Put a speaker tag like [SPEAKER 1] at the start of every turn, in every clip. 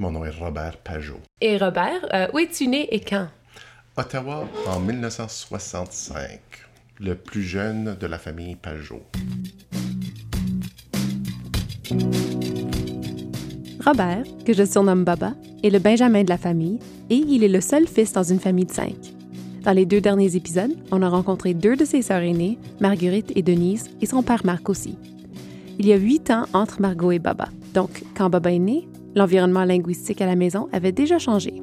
[SPEAKER 1] Mon nom est Robert Pajot.
[SPEAKER 2] Et Robert, euh, où es-tu né et quand?
[SPEAKER 1] Ottawa en 1965, le plus jeune de la famille Pajot.
[SPEAKER 2] Robert, que je surnomme Baba, est le Benjamin de la famille et il est le seul fils dans une famille de cinq. Dans les deux derniers épisodes, on a rencontré deux de ses sœurs aînées, Marguerite et Denise, et son père Marc aussi. Il y a huit ans entre Margot et Baba. Donc, quand Baba est né, l'environnement linguistique à la maison avait déjà changé.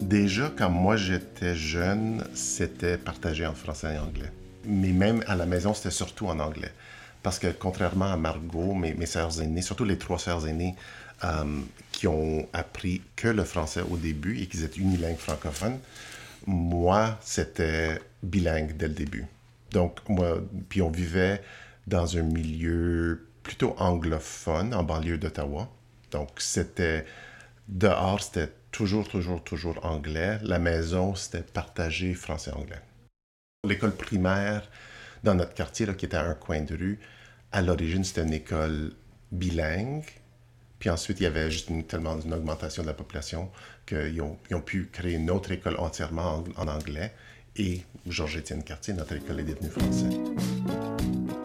[SPEAKER 1] Déjà, quand moi j'étais jeune, c'était partagé en français et anglais. Mais même à la maison, c'était surtout en anglais. Parce que contrairement à Margot, mes, sœurs aînées, surtout les trois sœurs aînées, euh, qui ont appris que le français au début et qui étaient unilingues francophones, moi, c'était bilingue dès le début. Donc, moi, puis on vivait dans un milieu plutôt anglophone en banlieue d'Ottawa. Donc, c'était dehors, c'était toujours, toujours, toujours anglais. La maison, c'était partagé français-anglais. L'école primaire dans notre quartier, qui était à un coin de rue, à l'origine, c'était une école bilingue. Puis ensuite, il y avait juste tellement une augmentation de la population qu'ils ont, pu créer une autre école entièrement en, en anglais. Et Georges-Étienne Cartier, notre école est devenue française.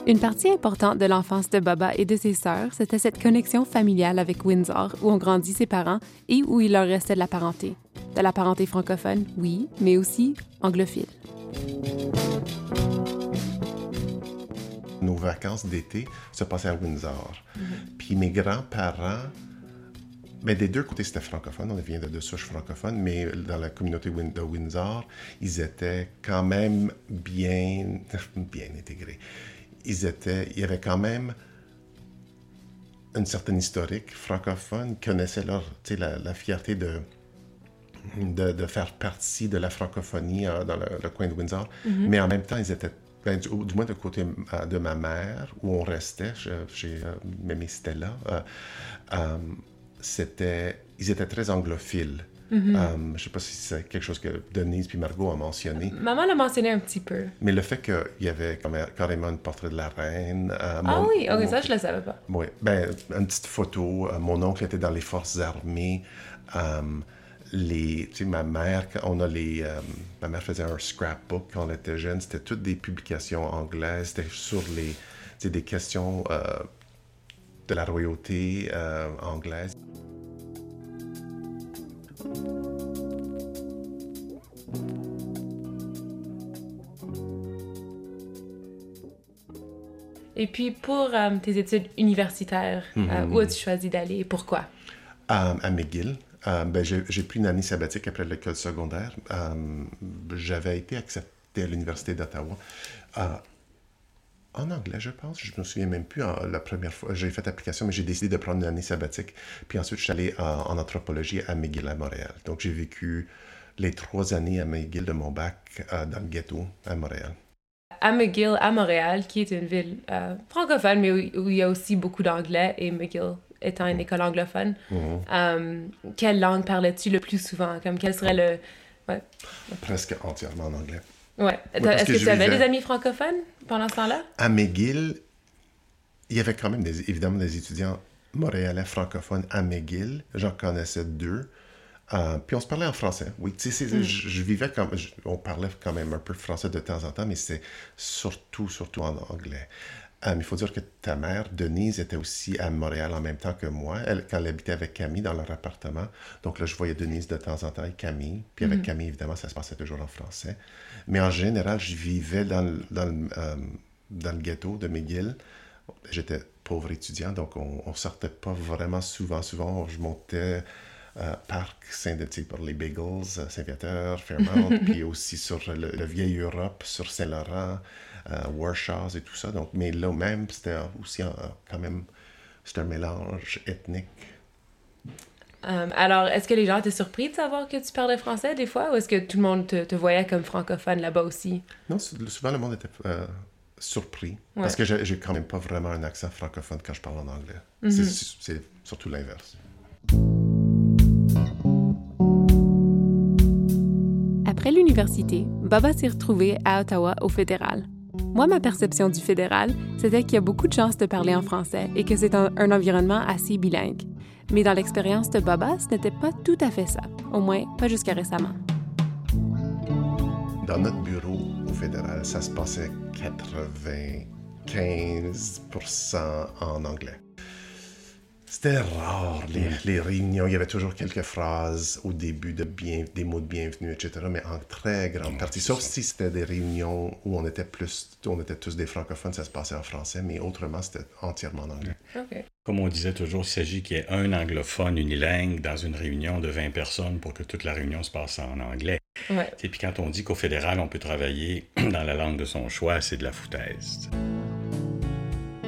[SPEAKER 2] Une partie importante de l'enfance de Baba et de ses sœurs, c'était cette connexion familiale avec Windsor, où ont grandi ses parents et où il leur restait de la parenté. De la parenté francophone, oui, mais aussi anglophile.
[SPEAKER 1] Nos vacances d'été se passaient à Windsor. Puis mes grands-parents, mais des deux côtés, c'était francophone. On vient de deux souches francophones, mais dans la communauté de Windsor, ils étaient quand même bien, bien intégrés. Ils étaient, il y avait quand même une certaine historique francophone, connaissaient leur, la, la fierté de, de, de faire partie de la francophonie euh, dans le, le coin de Windsor. Mais en même temps, ils étaient, ben, du, du moins du côté euh, de ma mère, où on restait, chez, euh, Mémé Stella, euh, c'était, ils étaient très anglophiles. Euh, je ne sais pas si c'est quelque chose que Denise puis Margot ont mentionné,
[SPEAKER 2] Maman l'a mentionné un petit peu.
[SPEAKER 1] mais le fait qu'il y avait quand même- carrément un portrait de la reine. euh,
[SPEAKER 2] Ah
[SPEAKER 1] mon-
[SPEAKER 2] oui, ok,
[SPEAKER 1] mon-
[SPEAKER 2] ça, je le savais pas.
[SPEAKER 1] oui, ben, une petite photo. Euh, mon oncle était dans les forces armées. Les, tu sais, ma mère, on a les, euh, ma mère faisait un scrapbook quand on était jeune. C'était toutes des publications anglaises. C'était sur les, tu sais, des questions euh, de la royauté euh, anglaise.
[SPEAKER 2] Et puis pour tes études universitaires, euh, où as-tu choisi d'aller et pourquoi?
[SPEAKER 1] à McGill. Euh, ben, j'ai pris une année sabbatique après l'école secondaire. Euh, J'avais été accepté à l'Université d'Ottawa. Euh, en anglais, je pense. Je me souviens même plus la première fois. J'ai fait application, mais j'ai décidé de prendre une année sabbatique. Puis ensuite, je suis allé en, anthropologie à McGill à Montréal. Donc, j'ai vécu les trois années à McGill de mon bac dans le ghetto à Montréal.
[SPEAKER 2] À McGill, à Montréal, qui est une ville francophone, mais où il y a aussi beaucoup d'anglais, et McGill étant une école anglophone, euh, quelle langue parlais-tu le plus souvent? Comme quel serait le... Ouais.
[SPEAKER 1] Presque entièrement en anglais.
[SPEAKER 2] Ouais. Est-ce
[SPEAKER 1] que
[SPEAKER 2] tu avais
[SPEAKER 1] vivais-
[SPEAKER 2] des amis francophones pendant ce temps-là?
[SPEAKER 1] À McGill, il y avait quand même des, évidemment des étudiants montréalais francophones à McGill. J'en connaissais deux. Euh, puis on se parlait en français. Oui, tu sais, c'est- je, je vivais comme. je- on parlait quand même un peu français de temps en temps, mais c'est surtout, surtout en anglais. Euh, il faut dire que ta mère, Denise, était aussi à Montréal en même temps que moi, elle, quand elle habitait avec Camille dans leur appartement. Donc là, je voyais Denise de temps en temps et Camille. Puis avec Camille, évidemment, ça se passait toujours en français. Mais en général, je vivais dans le, dans le, euh, dans le ghetto de McGill. J'étais pauvre étudiant, donc on, on sortait pas vraiment souvent. Souvent, je montais euh, Parc Saint-Denis pour les Bagels, euh, Saint-Viateur, Fairmount, puis aussi sur le, le Vieille Europe, sur Saint-Laurent, euh, Warshaws et tout ça. Donc, mais là même, c'était aussi quand même, c'était un mélange ethnique.
[SPEAKER 2] Euh, alors, est-ce que les gens étaient surpris de savoir que tu parlais français des fois, ou est-ce que tout le monde te, te voyait comme francophone là-bas aussi?
[SPEAKER 1] Non, sou- souvent le monde était euh, surpris.
[SPEAKER 2] Ouais.
[SPEAKER 1] Parce que j'ai quand même pas vraiment un accent francophone quand je parle en anglais.
[SPEAKER 2] Mhm.
[SPEAKER 1] C'est- C'est surtout l'inverse.
[SPEAKER 2] Après l'université, Baba s'est retrouvé à Ottawa au fédéral. Moi, ma perception du fédéral, c'était qu'il y a beaucoup de chances de parler en français et que c'est un, environnement assez bilingue. Mais dans l'expérience de Baba, ce n'était pas tout à fait ça, au moins pas jusqu'à récemment.
[SPEAKER 1] Dans notre bureau au fédéral, ça se passait 95% en anglais. C'était rare, les, les réunions. Il y avait toujours quelques phrases au début, de bien, des mots de bienvenue, etc., mais en très grande partie. Sauf si c'était des réunions où on était, plus, on était tous des francophones, ça se passait en français, mais autrement, c'était entièrement en anglais.
[SPEAKER 2] OK.
[SPEAKER 3] Comme on disait toujours, il s'agit qu'il y ait un anglophone unilingue dans une réunion de 20 personnes pour que toute la réunion se passe en anglais.
[SPEAKER 2] Ouais.
[SPEAKER 3] Et puis quand on dit qu'au fédéral, on peut travailler dans la langue de son choix, c'est de la foutaise.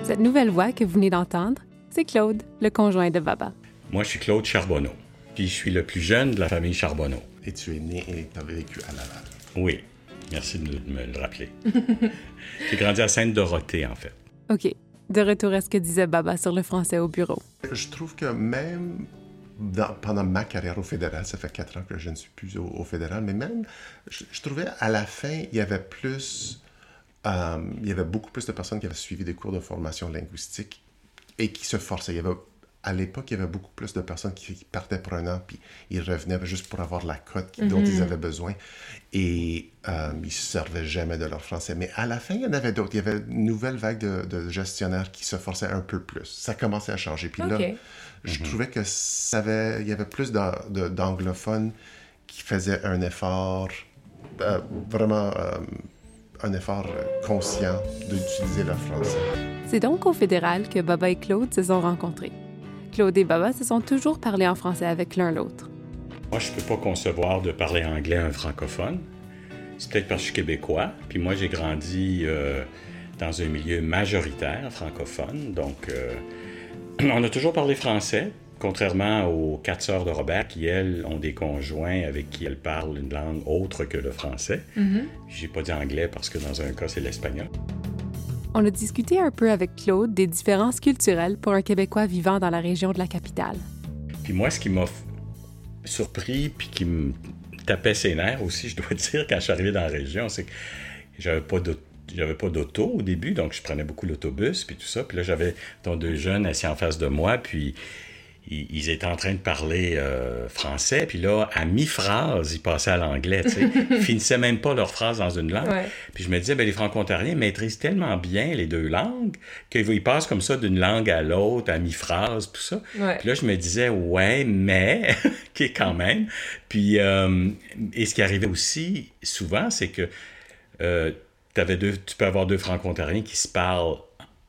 [SPEAKER 2] Cette nouvelle voix que vous venez d'entendre, c'est Claude, le conjoint de Baba.
[SPEAKER 3] Moi, je suis Claude Charbonneau. Puis je suis le plus jeune de la famille Charbonneau.
[SPEAKER 1] Et tu es né et tu as vécu à Laval.
[SPEAKER 3] Oui, merci de me le rappeler. J'ai grandi à Sainte-Dorothée, en fait.
[SPEAKER 2] OK. De retour à ce que disait Baba sur le français au bureau.
[SPEAKER 1] Je trouve que même dans- pendant ma carrière au fédéral, ça fait quatre ans que je ne suis plus au, au fédéral, mais même, je, je trouvais à la fin, il y avait plus, euh, il y avait beaucoup plus de personnes qui avaient suivi des cours de formation linguistique et qui se forçaient. Il y avait, à l'époque, il y avait beaucoup plus de personnes qui, qui partaient pour un an, puis ils revenaient juste pour avoir la cote dont ils avaient besoin. Et euh, ils ne se servaient jamais de leur français. Mais à la fin, il y en avait d'autres. Il y avait une nouvelle vague de, de gestionnaires qui se forçaient un peu plus. Ça commençait à changer. Puis là, je trouvais que ça avait, il y avait plus d'anglophones qui faisaient un effort, euh, vraiment euh, un effort euh, conscient d'utiliser le français.
[SPEAKER 2] C'est donc au fédéral que Baba et Claude se sont rencontrés. Claude et Baba se sont toujours parlé en français avec l'un l'autre.
[SPEAKER 3] Moi, je peux pas concevoir de parler anglais à un francophone. C'est peut-être parce que je suis québécois. Puis moi, j'ai grandi euh, dans un milieu majoritaire francophone. Donc, euh, on a toujours parlé français, contrairement aux quatre sœurs de Robert qui, elles, ont des conjoints avec qui elles parlent une langue autre que le français. J'ai pas dit anglais parce que dans un cas, c'est l'espagnol.
[SPEAKER 2] On a discuté un peu avec Claude des différences culturelles pour un Québécois vivant dans la région de la capitale.
[SPEAKER 3] Puis moi, ce qui m'a surpris, puis qui me tapait ses nerfs aussi, je dois dire, quand je suis arrivé dans la région, c'est que j'avais pas. J'avais pas d'auto au début, donc je prenais beaucoup l'autobus, puis tout ça. Puis là, j'avais donc, deux jeunes assis en face de moi, puis ils, ils étaient en train de parler euh, français, puis là, à mi-phrase, ils passaient à l'anglais, tu sais. Ils finissaient même pas leur phrase dans une langue.
[SPEAKER 2] Ouais.
[SPEAKER 3] Puis je me disais, ben, les franco-ontariens maîtrisent tellement bien les deux langues qu'ils passent comme ça d'une langue à l'autre, à mi-phrase, tout ça.
[SPEAKER 2] Ouais.
[SPEAKER 3] Puis là, je me disais, ouais, mais, qui est quand même. Puis, euh, et ce qui arrivait aussi souvent, c'est que euh, t'avais deux, tu peux avoir deux franco-ontariens qui se parlent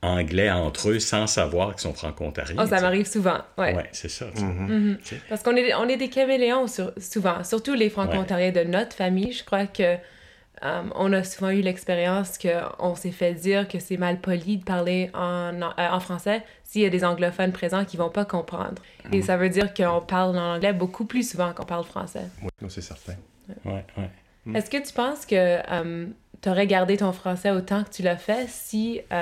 [SPEAKER 3] anglais entre eux sans savoir qu'ils sont franco-ontariens.
[SPEAKER 2] Oh, ça m'arrive souvent, ouais.
[SPEAKER 3] Ouais, c'est ça. sais.
[SPEAKER 2] Mhm. Parce qu'on est, on est des caméléons sur- souvent, surtout les franco-ontariens de notre famille. Je crois que euh, on a souvent eu l'expérience qu'on s'est fait dire que c'est mal poli de parler en, en, euh, en français s'il y a des anglophones présents qui vont pas comprendre. Et ça veut dire qu'on parle en anglais beaucoup plus souvent qu'on parle français.
[SPEAKER 1] Oui, c'est certain.
[SPEAKER 3] Ouais, ouais.
[SPEAKER 2] Est-ce que tu penses que tu aurais gardé ton français autant que tu l'as fait si tu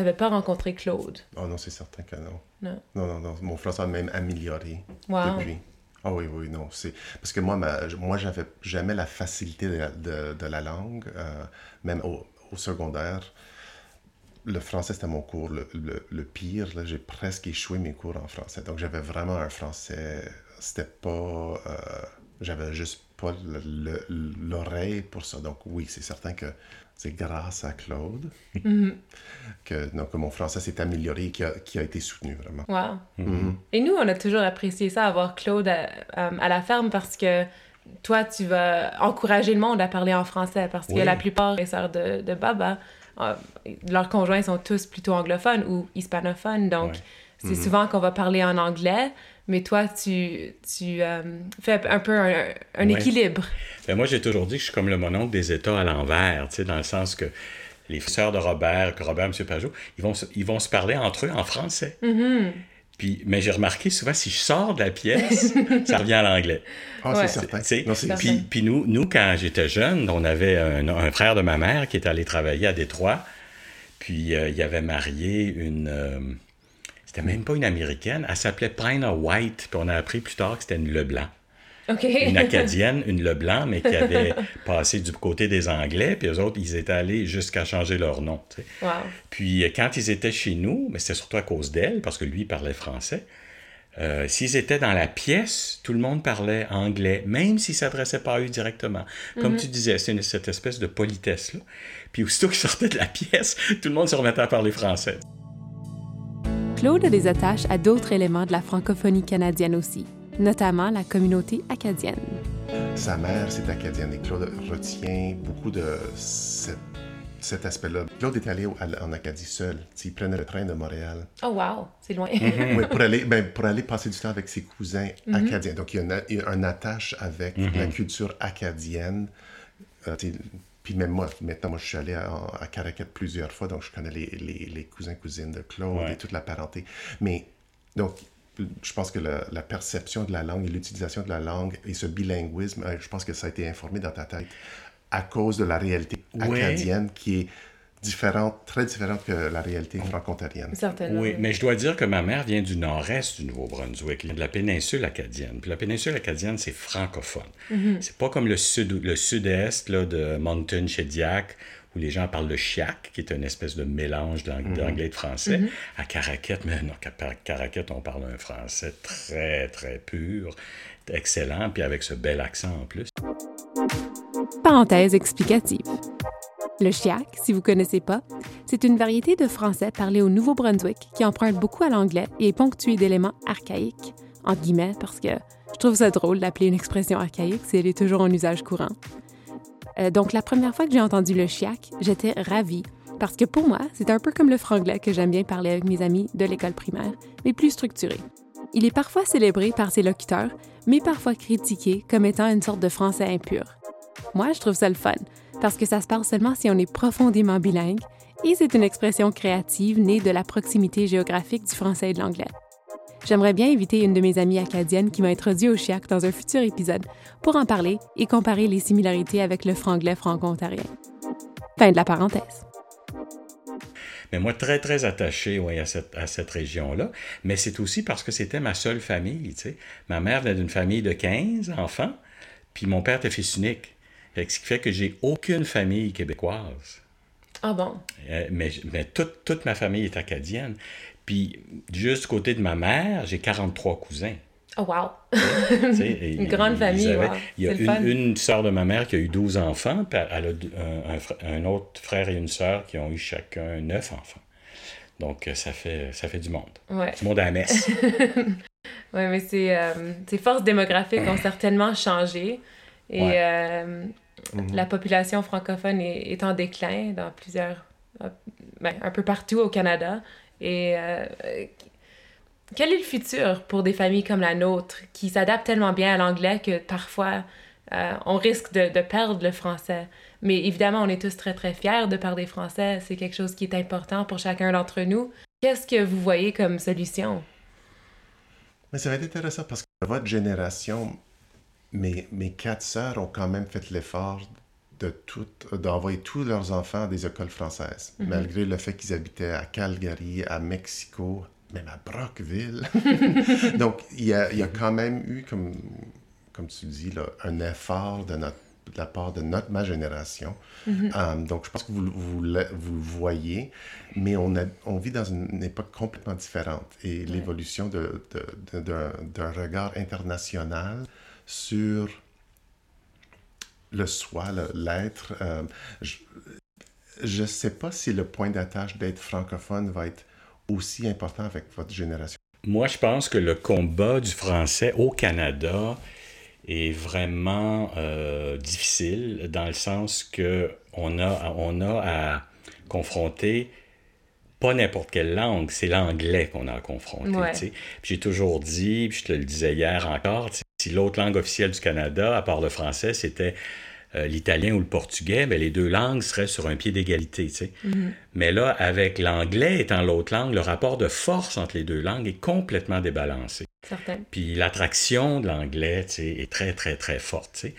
[SPEAKER 2] n'avais pas rencontré Claude?
[SPEAKER 1] Oh non, c'est certain que non.
[SPEAKER 2] Non.
[SPEAKER 1] Non, non, non. Mon français a même amélioré
[SPEAKER 2] Wow.
[SPEAKER 1] depuis. Ah oui, oui, non. C'est... Parce que moi, ma... moi j'avais jamais la facilité de, de- de la langue, euh, même au, au secondaire. Le français, c'était mon cours le, le- le pire. J'ai presque échoué mes cours en français. Donc, j'avais vraiment un français... C'était pas... euh, J'avais juste pas l'oreille pour ça. Donc, oui, c'est certain que c'est grâce à Claude que, donc, que mon français s'est amélioré et qui a, qui a été soutenu, vraiment.
[SPEAKER 2] Wow.
[SPEAKER 1] Mhm.
[SPEAKER 2] Et nous, on a toujours apprécié ça, avoir Claude à, euh, à la ferme, parce que toi, tu vas encourager le monde à parler en français, parce que la plupart des sœurs de, de Baba, euh, leurs conjoints sont tous plutôt anglophones ou hispanophones, donc
[SPEAKER 3] Ouais.
[SPEAKER 2] c'est souvent qu'on va parler en anglais, mais toi, tu, tu euh, fais un peu un, un
[SPEAKER 3] Ouais.
[SPEAKER 2] équilibre.
[SPEAKER 3] Ben, moi, j'ai toujours dit que je suis comme le mononcle des États à l'envers, tu sais, dans le sens que les sœurs de Robert, que Robert, M. Pajot, ils vont, se- ils vont se parler entre eux en français. Puis, mais j'ai remarqué souvent, si je sors de la pièce, ça revient à l'anglais.
[SPEAKER 1] Ah,
[SPEAKER 2] Ouais.
[SPEAKER 1] c'est certain. Non,
[SPEAKER 3] puis, puis nous, nous, quand j'étais jeune, on avait un, un frère de ma mère qui est allé travailler à Détroit Puis euh, il avait marié une. euh, c'était même pas une américaine, elle s'appelait Pina White, puis on a appris plus tard que c'était une Leblanc. Une acadienne, une Leblanc, mais qui avait passé du côté des Anglais, puis eux autres, ils étaient allés jusqu'à changer leur nom. tu sais.
[SPEAKER 2] wow.
[SPEAKER 3] Puis euh, quand ils étaient chez nous, mais c'était surtout à cause d'elle, parce que lui, il parlait français. euh, S'ils étaient dans la pièce, tout le monde parlait anglais, même s'ils ne s'adressaient pas à eux directement. Comme tu disais, c'est cette espèce de politesse-là. Puis aussitôt qu'ils sortaient de la pièce, tout le monde se remettait à parler français.
[SPEAKER 2] Claude a des attaches à d'autres éléments de la francophonie canadienne aussi, notamment la communauté acadienne.
[SPEAKER 1] Sa mère, c'est acadienne et Claude retient beaucoup de cette- cet aspect-là. Claude est allé en Acadie seul. Il prenait le train de Montréal
[SPEAKER 2] Oh wow, c'est loin.
[SPEAKER 1] Oui, pour, aller, ben, pour aller passer du temps avec ses cousins acadiens. Donc, il y a une, attache avec la culture acadienne. Euh, puis même moi, maintenant, moi, je suis allé à, à Caracat plusieurs fois, donc je connais les, les, les cousins, cousines de Claude
[SPEAKER 3] Ouais.
[SPEAKER 1] et toute la parenté. Mais, donc, je pense que la, la perception de la langue et l'utilisation de la langue et ce bilinguisme, euh, je pense que ça a été informé dans ta tête à cause de la réalité
[SPEAKER 3] Ouais.
[SPEAKER 1] acadienne qui est différente, très différente que la réalité franco-ontarienne.
[SPEAKER 2] Certainement.
[SPEAKER 3] Oui, mais je dois dire que ma mère vient du nord-est du Nouveau-Brunswick, de la péninsule acadienne. Puis la péninsule acadienne, c'est francophone. C'est pas comme le sud le sud-est là, de Moncton, Shediac, où les gens parlent le chiac, qui est une espèce de mélange d'ang- d'anglais et de français. À Caracat, mais non, à Caracat, on parle un français très, très pur, excellent, puis avec ce bel accent en plus.
[SPEAKER 2] Parenthèse explicative. Le chiac, si vous connaissez pas, c'est une variété de français parlé au Nouveau-Brunswick qui emprunte beaucoup à l'anglais et est ponctué d'éléments archaïques, entre guillemets, parce que je trouve ça drôle d'appeler une expression archaïque si elle est toujours en usage courant. Euh, donc, la première fois que j'ai entendu le chiac, j'étais ravie, parce que pour moi, c'est un peu comme le franglais que j'aime bien parler avec mes amis de l'école primaire, mais plus structuré. Il est parfois célébré par ses locuteurs, mais parfois critiqué comme étant une sorte de français impur. Moi, je trouve ça le fun, parce que ça se parle seulement si on est profondément bilingue, et c'est une expression créative née de la proximité géographique du français et de l'anglais. J'aimerais bien inviter une de mes amies acadiennes qui m'a introduit au chiac dans un futur épisode pour en parler et comparer les similarités avec le franglais franco-ontarien. Fin de la parenthèse.
[SPEAKER 3] Mais moi, très, très attaché à cette, à cette région-là. Mais c'est aussi parce que c'était ma seule famille. tu sais. Ma mère venait d'une famille de 15 enfants, puis mon père était fils unique. Fait que Ce qui fait que j'ai aucune famille québécoise.
[SPEAKER 2] Ah bon?
[SPEAKER 3] Euh, mais mais toute, toute ma famille est acadienne. Puis, juste du côté de ma mère, j'ai 43 cousins.
[SPEAKER 2] Oh wow!
[SPEAKER 3] Et
[SPEAKER 2] Une grande
[SPEAKER 3] ils
[SPEAKER 2] famille, wow.
[SPEAKER 3] Il y a
[SPEAKER 2] C'est
[SPEAKER 3] une, une sœur de ma mère qui a eu 12 enfants, puis elle a un, un fr- un autre frère et une sœur qui ont eu chacun 9 enfants. Donc, euh, ça fait, ça fait du monde.
[SPEAKER 2] Ouais.
[SPEAKER 3] Du monde à la messe.
[SPEAKER 2] Oui, mais ces, euh, ces forces démographiques ont certainement changé. Et
[SPEAKER 3] Ouais.
[SPEAKER 2] euh, la population francophone est, est en déclin dans plusieurs. euh, ben, un peu partout au Canada. Et euh, quel est le futur pour des familles comme la nôtre qui s'adaptent tellement bien à l'anglais que parfois euh, on risque de, de perdre le français? Mais évidemment, on est tous très très fiers de parler français. C'est quelque chose qui est important pour chacun d'entre nous. Qu'est-ce que vous voyez comme solution?
[SPEAKER 1] Mais ça va être intéressant parce que votre génération, mes, mes quatre sœurs ont quand même fait l'effort de tout, d'envoyer tous leurs enfants à des écoles françaises, malgré le fait qu'ils habitaient à Calgary, à Mexico, même à Brockville. Donc, il y a, il y a quand même eu, comme, comme tu dis, là, un effort de, notre, de la part de notre, ma génération. Euh, donc, je pense que vous, vous, le- vous le voyez, mais on, a, on vit dans une, époque complètement différente. Et l'évolution de, de- de- d'un, d'un regard international sur le soi, le- l'être, euh, je ne sais pas si le point d'attache d'être francophone va être aussi important avec votre génération.
[SPEAKER 3] Moi, je pense que le combat du français au Canada est vraiment euh, difficile dans le sens que on a, on a à confronter pas n'importe quelle langue, c'est l'anglais qu'on a à confronter.
[SPEAKER 2] Ouais.
[SPEAKER 3] tu sais. Puis J'ai toujours dit, puis je te le disais hier encore, si l'autre langue officielle du Canada, à part le français, c'était euh, l'italien ou le portugais, ben, les deux langues seraient sur un pied d'égalité. tu sais. Mais là, avec l'anglais étant l'autre langue, le rapport de force entre les deux langues est complètement débalancé.
[SPEAKER 2] Certain.
[SPEAKER 3] Puis l'attraction de l'anglais, tu sais, est très, très, très forte, tu sais.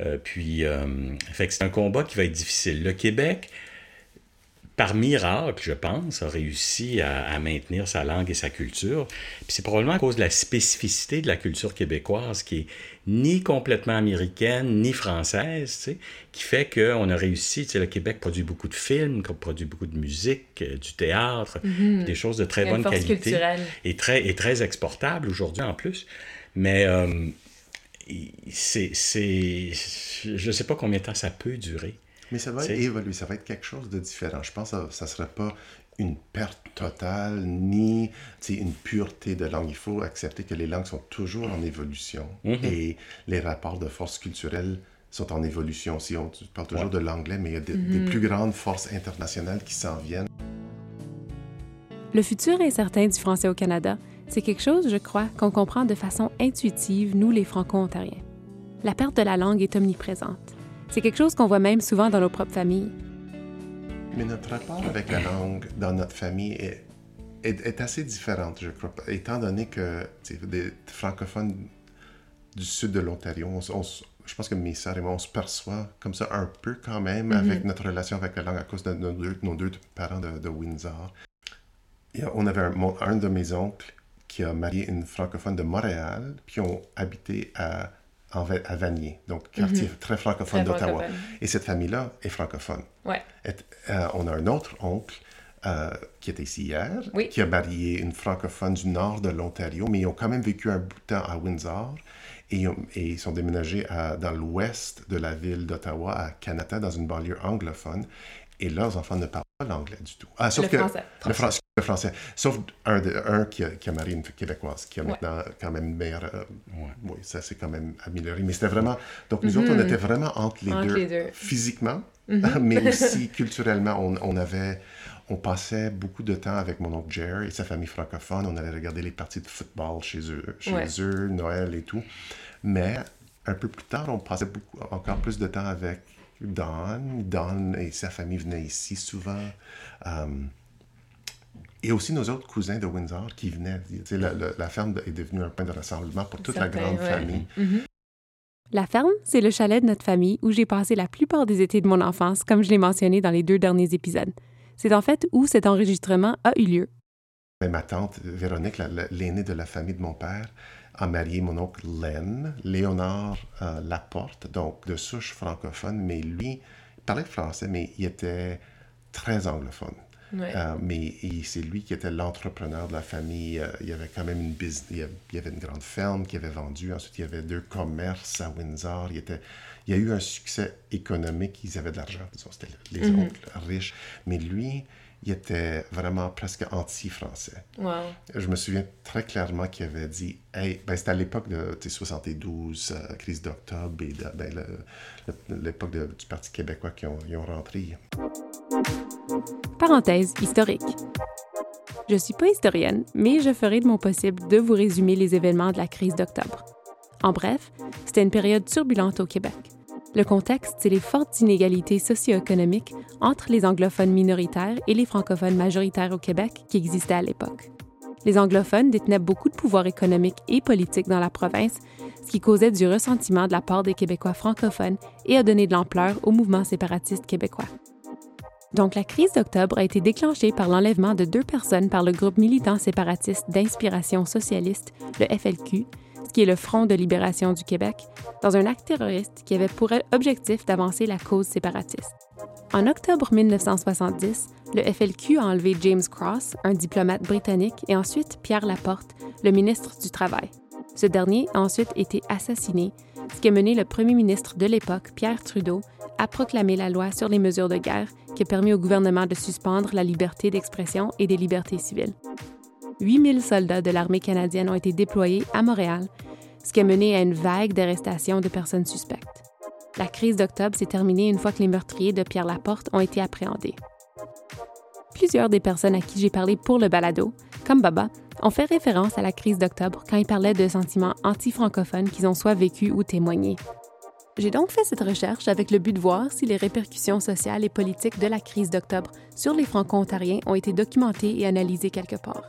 [SPEAKER 3] Euh, puis, euh, fait que c'est un combat qui va être difficile. Le Québec, par miracle, je pense, a réussi à, maintenir sa langue et sa culture. Puis c'est probablement à cause de la spécificité de la culture québécoise qui est ni complètement américaine ni française, tu sais, qui fait qu'on a réussi. Tu sais, le Québec produit beaucoup de films, produit beaucoup de musique, euh, du théâtre,
[SPEAKER 4] Mhm.
[SPEAKER 3] des choses de très bonne qualité
[SPEAKER 4] culturelle.
[SPEAKER 3] et très, et très exportable aujourd'hui en plus. Mais euh, c'est, c'est, je ne sais pas combien de temps ça peut durer.
[SPEAKER 1] Mais ça va évoluer, ça va être quelque chose de différent. Je pense que ça ne sera pas une perte totale ni une pureté de langue. Il faut accepter que les langues sont toujours en évolution
[SPEAKER 3] Mhm.
[SPEAKER 1] et les rapports de force culturelle sont en évolution aussi. On tu parles toujours
[SPEAKER 3] Ouais.
[SPEAKER 1] de l'anglais, mais il y a des,
[SPEAKER 4] Mhm.
[SPEAKER 1] des plus grandes forces internationales qui s'en viennent.
[SPEAKER 2] Le futur incertain du français au Canada, c'est quelque chose, je crois, qu'on comprend de façon intuitive, nous les Franco-Ontariens. La perte de la langue est omniprésente. C'est quelque chose qu'on voit même souvent dans nos propres familles.
[SPEAKER 1] Mais notre rapport avec la langue dans notre famille est, est, est assez différente, je crois, étant donné que des francophones du sud de l'Ontario, on on je pense que mes sœurs et moi, on se perçoit comme ça un peu quand même avec notre relation avec la langue à cause de nos deux, nos deux parents de, de Windsor. Et on avait un, mon- un de mes oncles qui a marié une francophone de Montréal, puis ont habité à, en à Vanier, donc quartier très francophone d'Ottawa. Et cette famille-là est francophone.
[SPEAKER 4] Ouais.
[SPEAKER 1] Et, euh, on a un autre oncle euh, qui était ici hier,
[SPEAKER 4] Oui.
[SPEAKER 1] qui a marié une francophone du nord de l'Ontario, mais ils ont quand même vécu un bout de temps à Windsor et ils, ont- et ils sont déménagés à- dans l'ouest de la ville d'Ottawa, à Canada, dans une banlieue anglophone. Et leurs enfants ne parlent pas l'anglais du tout. Ah, sauf
[SPEAKER 4] Le
[SPEAKER 1] que,
[SPEAKER 4] français.
[SPEAKER 1] Le, Fran- le français. Sauf un, de- un qui, a, qui a marié une québécoise, qui a
[SPEAKER 4] Ouais.
[SPEAKER 1] maintenant quand même meilleur. euh,
[SPEAKER 3] Ouais.
[SPEAKER 1] Oui, ça c'est quand même amélioré. Mais c'était vraiment. Donc nous autres, on était vraiment entre les.
[SPEAKER 4] Entre
[SPEAKER 1] deux,
[SPEAKER 4] les deux.
[SPEAKER 1] Physiquement, mais aussi culturellement. On, on avait. On passait beaucoup de temps avec mon oncle Jerry et sa famille francophone. On allait regarder les parties de football chez eux, chez
[SPEAKER 4] Ouais.
[SPEAKER 1] eux, Noël et tout. Mais un peu plus tard, on passait beaucoup, encore plus de temps avec Don. Don et sa famille venaient ici souvent. Euh, et aussi nos autres cousins de Windsor qui venaient. La, la- la ferme est devenue un point de rassemblement pour toute la grande
[SPEAKER 4] ouais.
[SPEAKER 1] famille.
[SPEAKER 2] La ferme, c'est le chalet de notre famille où j'ai passé la plupart des étés de mon enfance, comme je l'ai mentionné dans les deux derniers épisodes. C'est en fait où cet enregistrement a eu lieu.
[SPEAKER 1] Mais ma tante Véronique, la- la- l'aînée de la famille de mon père, a marié mon oncle Len, Léonard euh, Laporte, donc de souche francophone, mais lui, il parlait français, mais il était très anglophone.
[SPEAKER 4] Ouais.
[SPEAKER 1] Euh, mais c'est lui qui était l'entrepreneur de la famille. Euh, il y avait quand même une business, il y avait- une grande ferme qui avait vendu. Ensuite, il y avait deux commerces à Windsor. Il, était, il y a eu un succès économique. Ils avaient de l'argent, c'était les
[SPEAKER 4] Mhm.
[SPEAKER 1] oncles riches. Mais lui, il était vraiment presque anti-français.
[SPEAKER 4] Wow.
[SPEAKER 1] Je me souviens très clairement qu'il avait dit Hey, ben, c'était à l'époque de tu sais, 72, euh, crise d'octobre, et de- ben, le- le- l'époque de- du Parti québécois qui ont, ils ont rentré.
[SPEAKER 2] Parenthèse historique. Je suis pas historienne, mais je ferai de mon possible de vous résumer les événements de la crise d'octobre. En bref, c'était une période turbulente au Québec. Le contexte, c'est les fortes inégalités socio-économiques entre les anglophones minoritaires et les francophones majoritaires au Québec qui existaient à l'époque. Les anglophones détenaient beaucoup de pouvoir économique et politique dans la province, ce qui causait du ressentiment de la part des Québécois francophones et a donné de l'ampleur au mouvement séparatiste québécois. Donc, la crise d'octobre a été déclenchée par l'enlèvement de deux personnes par le groupe militant séparatiste d'inspiration socialiste, le FLQ, qui est le Front de libération du Québec, dans un acte terroriste qui avait pour objectif d'avancer la cause séparatiste. En octobre 1970, le FLQ a enlevé James Cross, un diplomate britannique, et ensuite Pierre Laporte, le ministre du Travail. Ce dernier a ensuite été assassiné, ce qui a mené le premier ministre de l'époque, Pierre Trudeau, à proclamer la loi sur les mesures de guerre qui a permis au gouvernement de suspendre la liberté d'expression et des libertés civiles. 8000 soldats de l'armée canadienne ont été déployés à Montréal, ce qui a mené à une vague d'arrestations de personnes suspectes. La crise d'octobre s'est terminée une fois que les meurtriers de Pierre Laporte ont été appréhendés. Plusieurs des personnes à qui j'ai parlé pour le balado, comme Baba, ont fait référence à la crise d'octobre quand ils parlaient de sentiments anti-francophones qu'ils ont soit vécus ou témoignés. J'ai donc fait cette recherche avec le but de voir si les répercussions sociales et politiques de la crise d'octobre sur les Franco-Ontariens ont été documentées et analysées quelque part.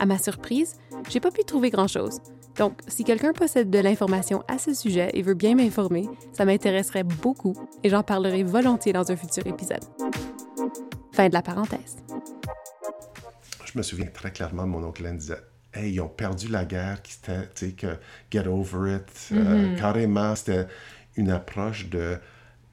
[SPEAKER 2] À ma surprise, j'ai pas pu trouver grand-chose. Donc, si quelqu'un possède de l'information à ce sujet et veut bien m'informer, ça m'intéresserait beaucoup et j'en parlerai volontiers dans un futur épisode. Fin de la parenthèse.
[SPEAKER 1] Je me souviens très clairement, mon oncle Len disait Hey, ils ont perdu la guerre, qui était, tu sais, que get over it. Euh, carrément, c'était une approche de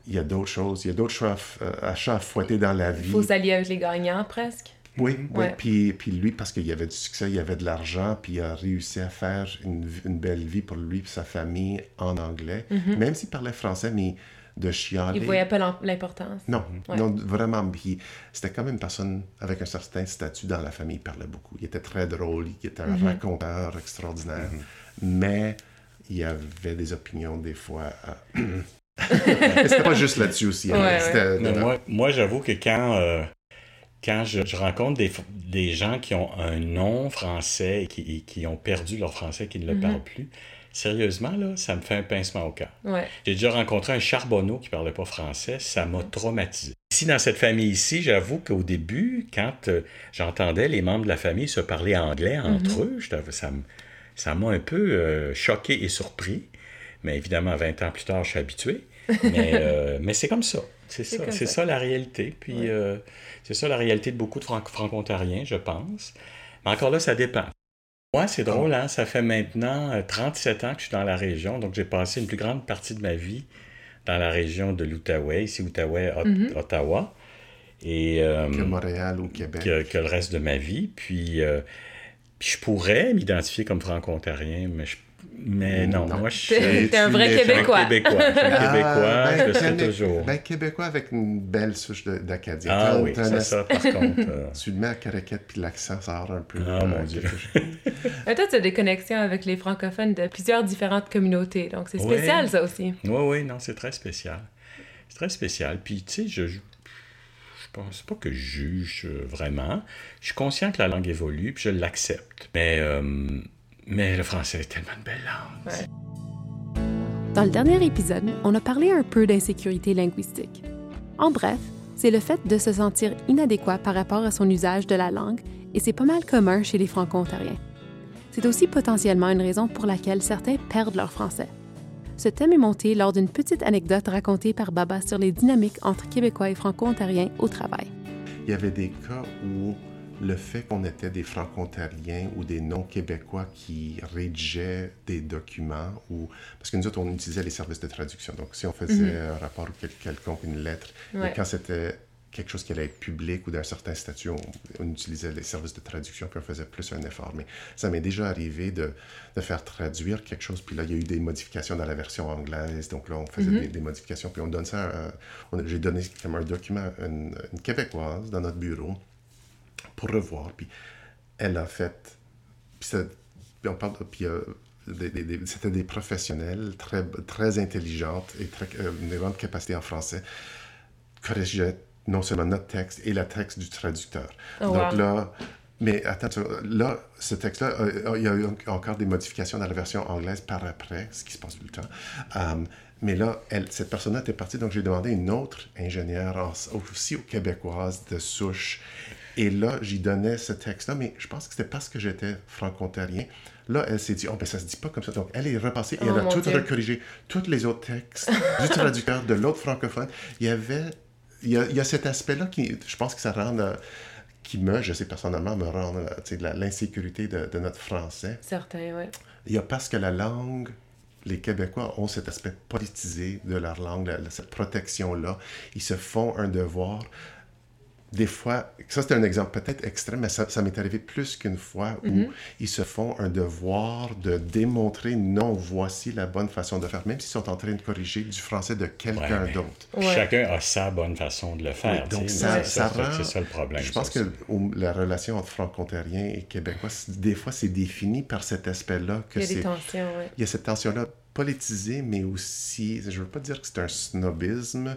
[SPEAKER 1] il y a d'autres choses, il y a d'autres choix euh, à fouetter dans la vie.
[SPEAKER 4] Il faut s'allier avec les gagnants presque.
[SPEAKER 1] Oui, oui. Puis, puis lui, parce qu'il y avait du succès, il y avait de l'argent, puis il a réussi à faire une, une belle vie pour lui et sa famille en anglais,
[SPEAKER 4] Mhm.
[SPEAKER 1] même s'il parlait français, mais de chialer.
[SPEAKER 4] Il voyait pas l'im- l'importance.
[SPEAKER 1] Non,
[SPEAKER 4] Ouais.
[SPEAKER 1] non, vraiment. Puis c'était quand même une personne avec un certain statut dans la famille. Il parlait beaucoup. Il était très drôle. Il était un
[SPEAKER 4] Mhm.
[SPEAKER 1] raconteur extraordinaire. Mais il avait des opinions des fois. euh, c'était pas juste là-dessus aussi. hein.
[SPEAKER 4] Ouais,
[SPEAKER 1] non.
[SPEAKER 3] moi, moi j'avoue que quand, euh, quand je, je rencontre des, des gens qui ont un nom français et qui, ont perdu leur français, qui ne le parlent plus, sérieusement, là, ça me fait un pincement au cœur.
[SPEAKER 4] Ouais.
[SPEAKER 3] J'ai déjà rencontré un charbonneau qui parlait pas français, ça m'a traumatisé. Ici, dans cette famille ici, j'avoue qu'au début, quand euh, j'entendais les membres de la famille se parler anglais entre eux, je t'avoue, ça m'a un peu euh, choqué et surpris. Mais évidemment, 20 ans plus tard, je suis habitué. Mais, euh, mais c'est comme ça. C'est ça, c'est
[SPEAKER 4] ça.
[SPEAKER 3] ça la réalité. Puis
[SPEAKER 4] Ouais.
[SPEAKER 3] euh, c'est ça la réalité de beaucoup de Franco- franco-ontariens, je pense. Mais encore là, ça dépend. Moi, c'est drôle, hein? ça fait maintenant euh, 37 ans que je suis dans la région, donc j'ai passé une plus grande partie de ma vie dans la région de l'Outaouais, ici Outaouais, Ot-
[SPEAKER 4] Mhm.
[SPEAKER 3] Ottawa, et euh,
[SPEAKER 1] Que Montréal ou Québec.
[SPEAKER 3] que, que le reste de ma vie. Puis, euh, puis je pourrais m'identifier comme franco-ontarien, mais, je- mais non,
[SPEAKER 1] Non.
[SPEAKER 3] moi je suis
[SPEAKER 4] T'es un vrai
[SPEAKER 1] tu l'es,
[SPEAKER 3] je suis un
[SPEAKER 4] Québécois.
[SPEAKER 3] Québécois. Je suis un
[SPEAKER 1] Ah,
[SPEAKER 3] Québécois,
[SPEAKER 1] ben,
[SPEAKER 3] je le serai
[SPEAKER 1] Québé-
[SPEAKER 3] toujours.
[SPEAKER 1] Ben, Québécois avec une belle souche d'Acadien.
[SPEAKER 3] ah oui, c'est ça, par contre. euh,
[SPEAKER 1] Tu le mets à caraquette, puis l'accent sort un peu.
[SPEAKER 3] Ah,
[SPEAKER 1] euh,
[SPEAKER 3] mon Dieu.
[SPEAKER 4] toi, tu as des connexions avec les francophones de plusieurs différentes communautés. Donc, c'est
[SPEAKER 3] Ouais.
[SPEAKER 4] spécial, ça aussi.
[SPEAKER 3] Oui, oui, non, c'est très spécial. C'est très spécial. Puis, tu sais, je, je pense pas que je juge euh, vraiment. Je suis conscient que la langue évolue, puis je l'accepte. Mais, euh, mais le français est tellement une belle langue.
[SPEAKER 4] Ouais.
[SPEAKER 2] Dans le dernier épisode, on a parlé un peu d'insécurité linguistique. En bref, c'est le fait de se sentir inadéquat par rapport à son usage de la langue, et c'est pas mal commun chez les franco-ontariens. C'est aussi potentiellement une raison pour laquelle certains perdent leur français. Ce thème est monté lors d'une petite anecdote racontée par Baba sur les dynamiques entre Québécois et franco-ontariens au travail.
[SPEAKER 1] Il y avait des cas où le fait qu'on était des franco-ontariens ou des non-québécois qui rédigeaient des documents, ou parce que nous autres, on utilisait les services de traduction. Donc, si on faisait un rapport ou quel- quelconque, une lettre, et
[SPEAKER 4] Ouais.
[SPEAKER 1] quand c'était quelque chose qui allait être public ou d'un certain statut, on, on utilisait les services de traduction, puis on faisait plus un effort. Mais ça m'est déjà arrivé de, de faire traduire quelque chose, puis là, il y a eu des modifications dans la version anglaise, donc là, on faisait des, des modifications, puis on donne ça, on- j'ai donné comme un document à une, une québécoise dans notre bureau pour revoir, puis elle a fait, puis, ça- puis on parle, de- puis euh, c'était des professionnels très, très intelligentes et très, euh, une grande capacité en français, corrigeaient non seulement notre texte et le texte du traducteur.
[SPEAKER 4] Oh,
[SPEAKER 1] Donc
[SPEAKER 4] wow.
[SPEAKER 1] là, mais attends, là, ce texte-là, euh, il y a eu encore des modifications dans la version anglaise par après, ce qui se passe tout le temps. Euh, mais là, elle, cette personne-là était partie, donc j'ai demandé une autre ingénieure, aussi québécoise de souche. Et là, j'y donnais ce texte-là, mais je pense que c'était parce que j'étais franco-ontarien. Là, elle s'est dit, oh, ben ça se dit pas comme ça. Donc, elle est repassée et
[SPEAKER 4] Oh,
[SPEAKER 1] elle a
[SPEAKER 4] mon
[SPEAKER 1] tout
[SPEAKER 4] Dieu.
[SPEAKER 1] recorrigé. Tous les autres textes du traducteur, de l'autre francophone. Il y avait, il y a, il y a cet aspect-là qui, je pense que ça rend, euh, qui me, je sais personnellement, me rend, euh, l'insécurité de, de notre français.
[SPEAKER 4] Certains, ouais.
[SPEAKER 1] Il y a parce que la langue, les Québécois ont cet aspect politisé de leur langue, la- la- cette protection-là. Ils se font un devoir. Des fois, ça c'est un exemple peut-être extrême, mais ça, ça m'est arrivé plus qu'une fois où ils se font un devoir de démontrer non, voici la bonne façon de faire, même s'ils sont en train de corriger du français de quelqu'un
[SPEAKER 3] Ouais,
[SPEAKER 1] d'autre.
[SPEAKER 4] Ouais.
[SPEAKER 3] Chacun a sa bonne façon de le faire.
[SPEAKER 1] Oui, donc ça- ça
[SPEAKER 3] c'est
[SPEAKER 1] rend-
[SPEAKER 3] C'est ça le problème.
[SPEAKER 1] Je pense que la relation entre franco-ontariens et québécois, des fois, c'est défini par cet aspect-là que
[SPEAKER 4] Il y a des tensions, ouais.
[SPEAKER 1] il y a cette tension-là politisée, mais aussi, je ne veux pas dire que c'est un snobisme,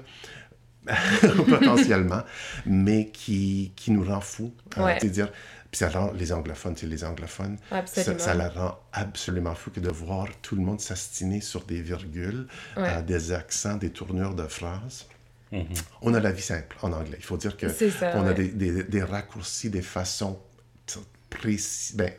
[SPEAKER 1] potentiellement, mais qui, qui nous rend fous. Euh,
[SPEAKER 4] Ouais.
[SPEAKER 1] C'est-à-dire, puis ça rend les anglophones, tu sais, les anglophones, ça, la rend absolument fou que de voir tout le monde s'astiner sur des virgules,
[SPEAKER 4] Ouais.
[SPEAKER 1] euh, des accents, des tournures de phrases.
[SPEAKER 3] Mhm.
[SPEAKER 1] On a la vie simple en anglais. Il faut dire que
[SPEAKER 4] C'est ça,
[SPEAKER 1] on a des, des, des raccourcis, des façons précises, ben,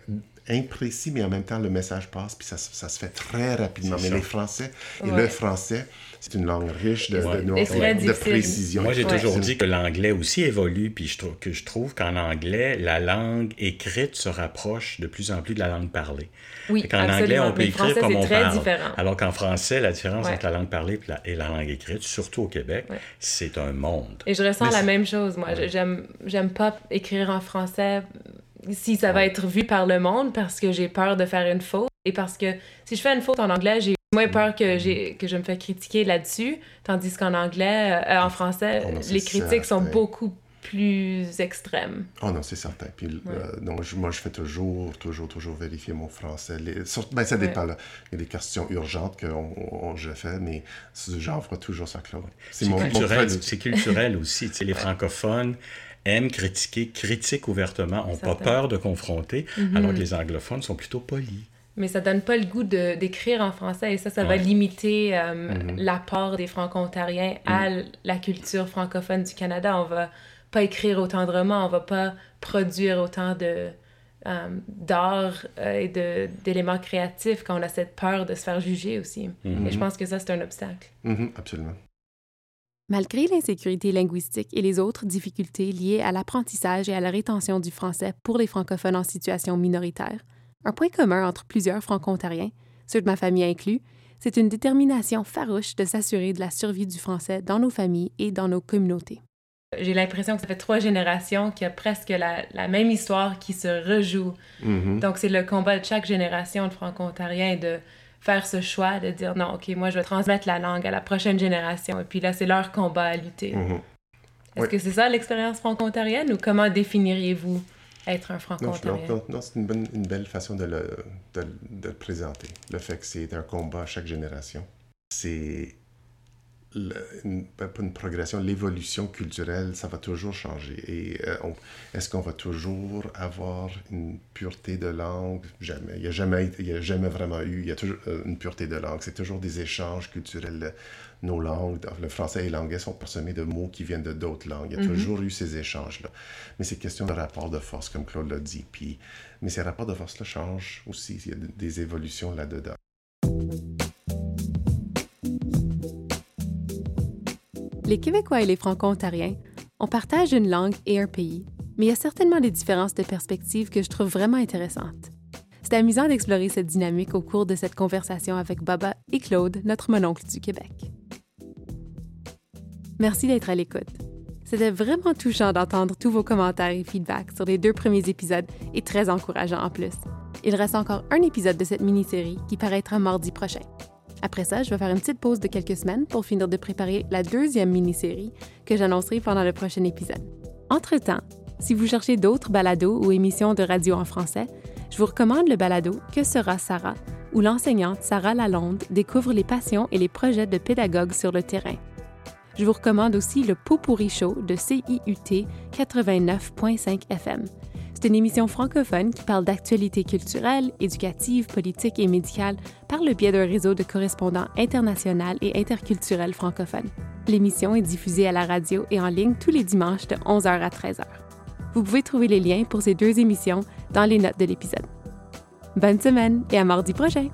[SPEAKER 1] imprécis, mais en même temps, le message passe, puis ça, ça se fait très rapidement.
[SPEAKER 3] C'est
[SPEAKER 1] Mais
[SPEAKER 3] ça.
[SPEAKER 1] les Français, et
[SPEAKER 4] Ouais.
[SPEAKER 1] le français, c'est une langue riche de,
[SPEAKER 3] Ouais.
[SPEAKER 1] de, de précision.
[SPEAKER 3] Moi, j'ai
[SPEAKER 4] Ouais.
[SPEAKER 3] toujours dit que l'anglais aussi évolue, puis je trouve que je trouve qu'en anglais, la langue écrite se rapproche de plus en plus de la langue parlée.
[SPEAKER 4] Oui, absolument.
[SPEAKER 3] anglais, on peut écrire
[SPEAKER 4] français,
[SPEAKER 3] comme
[SPEAKER 4] c'est
[SPEAKER 3] on
[SPEAKER 4] très
[SPEAKER 3] parle.
[SPEAKER 4] différent.
[SPEAKER 3] Alors qu'en français, la différence
[SPEAKER 4] Ouais.
[SPEAKER 3] entre la langue parlée et la, et la langue écrite, surtout au Québec,
[SPEAKER 4] Ouais.
[SPEAKER 3] c'est un monde.
[SPEAKER 4] Et je ressens
[SPEAKER 1] Mais
[SPEAKER 4] la même chose, moi.
[SPEAKER 3] Ouais.
[SPEAKER 4] J'aime, j'aime pas écrire en français si ça va être vu par le monde parce que j'ai peur de faire une faute. Et parce que si je fais une faute en anglais, j'ai moins peur que, j'ai, que je me fais critiquer là-dessus. Tandis qu'en anglais, euh, en français,
[SPEAKER 1] Oh non,
[SPEAKER 4] les critiques sont beaucoup plus extrêmes.
[SPEAKER 1] Oh non, c'est certain. Puis, euh, donc, moi, je fais toujours, toujours, toujours vérifier mon français. Les, sur- ben, ça
[SPEAKER 4] Ouais.
[SPEAKER 1] dépend. Là. Il y a des questions urgentes que on, on- je fais, mais j'envoie toujours ça, Claude. C'est
[SPEAKER 3] C'est
[SPEAKER 1] mon, mon
[SPEAKER 3] culturel,
[SPEAKER 1] crédit.
[SPEAKER 3] c'est culturel aussi. Tu sais, les francophones aiment critiquer, critiquent ouvertement, n'ont pas peur de confronter, alors que les anglophones sont plutôt polis.
[SPEAKER 4] Mais ça donne pas le goût de, d'écrire en français et ça, ça va limiter euh,
[SPEAKER 1] Mhm.
[SPEAKER 4] l'apport des franco-ontariens à l- la culture francophone du Canada. On va pas écrire autant de romans, on va pas produire autant de euh, d'art euh, et de, d'éléments créatifs quand on a cette peur de se faire juger aussi.
[SPEAKER 3] Mhm.
[SPEAKER 4] Et je pense que ça, c'est un obstacle.
[SPEAKER 1] Absolument.
[SPEAKER 2] Malgré l'insécurité linguistique et les autres difficultés liées à l'apprentissage et à la rétention du français pour les francophones en situation minoritaire, un point commun entre plusieurs franco-ontariens, ceux de ma famille inclus, c'est une détermination farouche de s'assurer de la survie du français dans nos familles et dans nos communautés.
[SPEAKER 4] J'ai l'impression que ça fait trois générations qu'il y a presque la, la même histoire qui se rejoue.
[SPEAKER 1] Mhm.
[SPEAKER 4] Donc, c'est le combat de chaque génération de franco-ontariens de faire ce choix, de dire non, OK, moi, je vais transmettre la langue à la prochaine génération. Et puis là, c'est leur combat à lutter.
[SPEAKER 1] Mhm.
[SPEAKER 4] Est-ce
[SPEAKER 1] Oui.
[SPEAKER 4] que c'est ça l'expérience franco-ontarienne ou comment définiriez-vous être un franco-ontarien?
[SPEAKER 1] non, non, non, c'est une, bonne- une belle façon de le, de, de le présenter. Le fait que c'est un combat à chaque génération. C'est le- une, pas une progression, l'évolution culturelle, ça va toujours changer. Et euh, est-ce qu'on va toujours avoir une pureté de langue? Jamais. Il n'y a, jamais- il y a jamais vraiment eu. Il y a toujours euh, une pureté de langue. C'est toujours des échanges culturels. Nos langues, le français et l'anglais sont parsemés de mots qui viennent de d'autres langues. Il y a
[SPEAKER 4] Mhm.
[SPEAKER 1] toujours eu ces échanges-là. Mais c'est question de rapport de force, comme Claude l'a dit. Puis, mais ces rapports de force-là changent aussi. Il y a des évolutions là-dedans.
[SPEAKER 2] Les Québécois et les Franco-Ontariens, on partage une langue et un pays, mais il y a certainement des différences de perspective que je trouve vraiment intéressantes. C'est amusant d'explorer cette dynamique au cours de cette conversation avec Baba et Claude, notre mononcle du Québec. Merci d'être à l'écoute. C'était vraiment touchant d'entendre tous vos commentaires et feedbacks sur les deux premiers épisodes et très encourageant en plus. Il reste encore un épisode de cette mini-série qui paraîtra mardi prochain. Après ça, je vais faire une petite pause de quelques semaines pour finir de préparer la deuxième mini-série que j'annoncerai pendant le prochain épisode. Entre-temps, si vous cherchez d'autres balados ou émissions de radio en français, je vous recommande le balado Que sera Sarah, où l'enseignante Sarah Lalonde découvre les passions et les projets de pédagogues sur le terrain. Je vous recommande aussi le Pot pourri Show de CIUT 89.5 FM. C'est une émission francophone qui parle d'actualités culturelles, éducatives, politiques et médicales par le biais d'un réseau de correspondants international et interculturels francophones. L'émission est diffusée à la radio et en ligne tous les dimanches de 11h à 13h. Vous pouvez trouver les liens pour ces deux émissions dans les notes de l'épisode. Bonne semaine et à mardi prochain!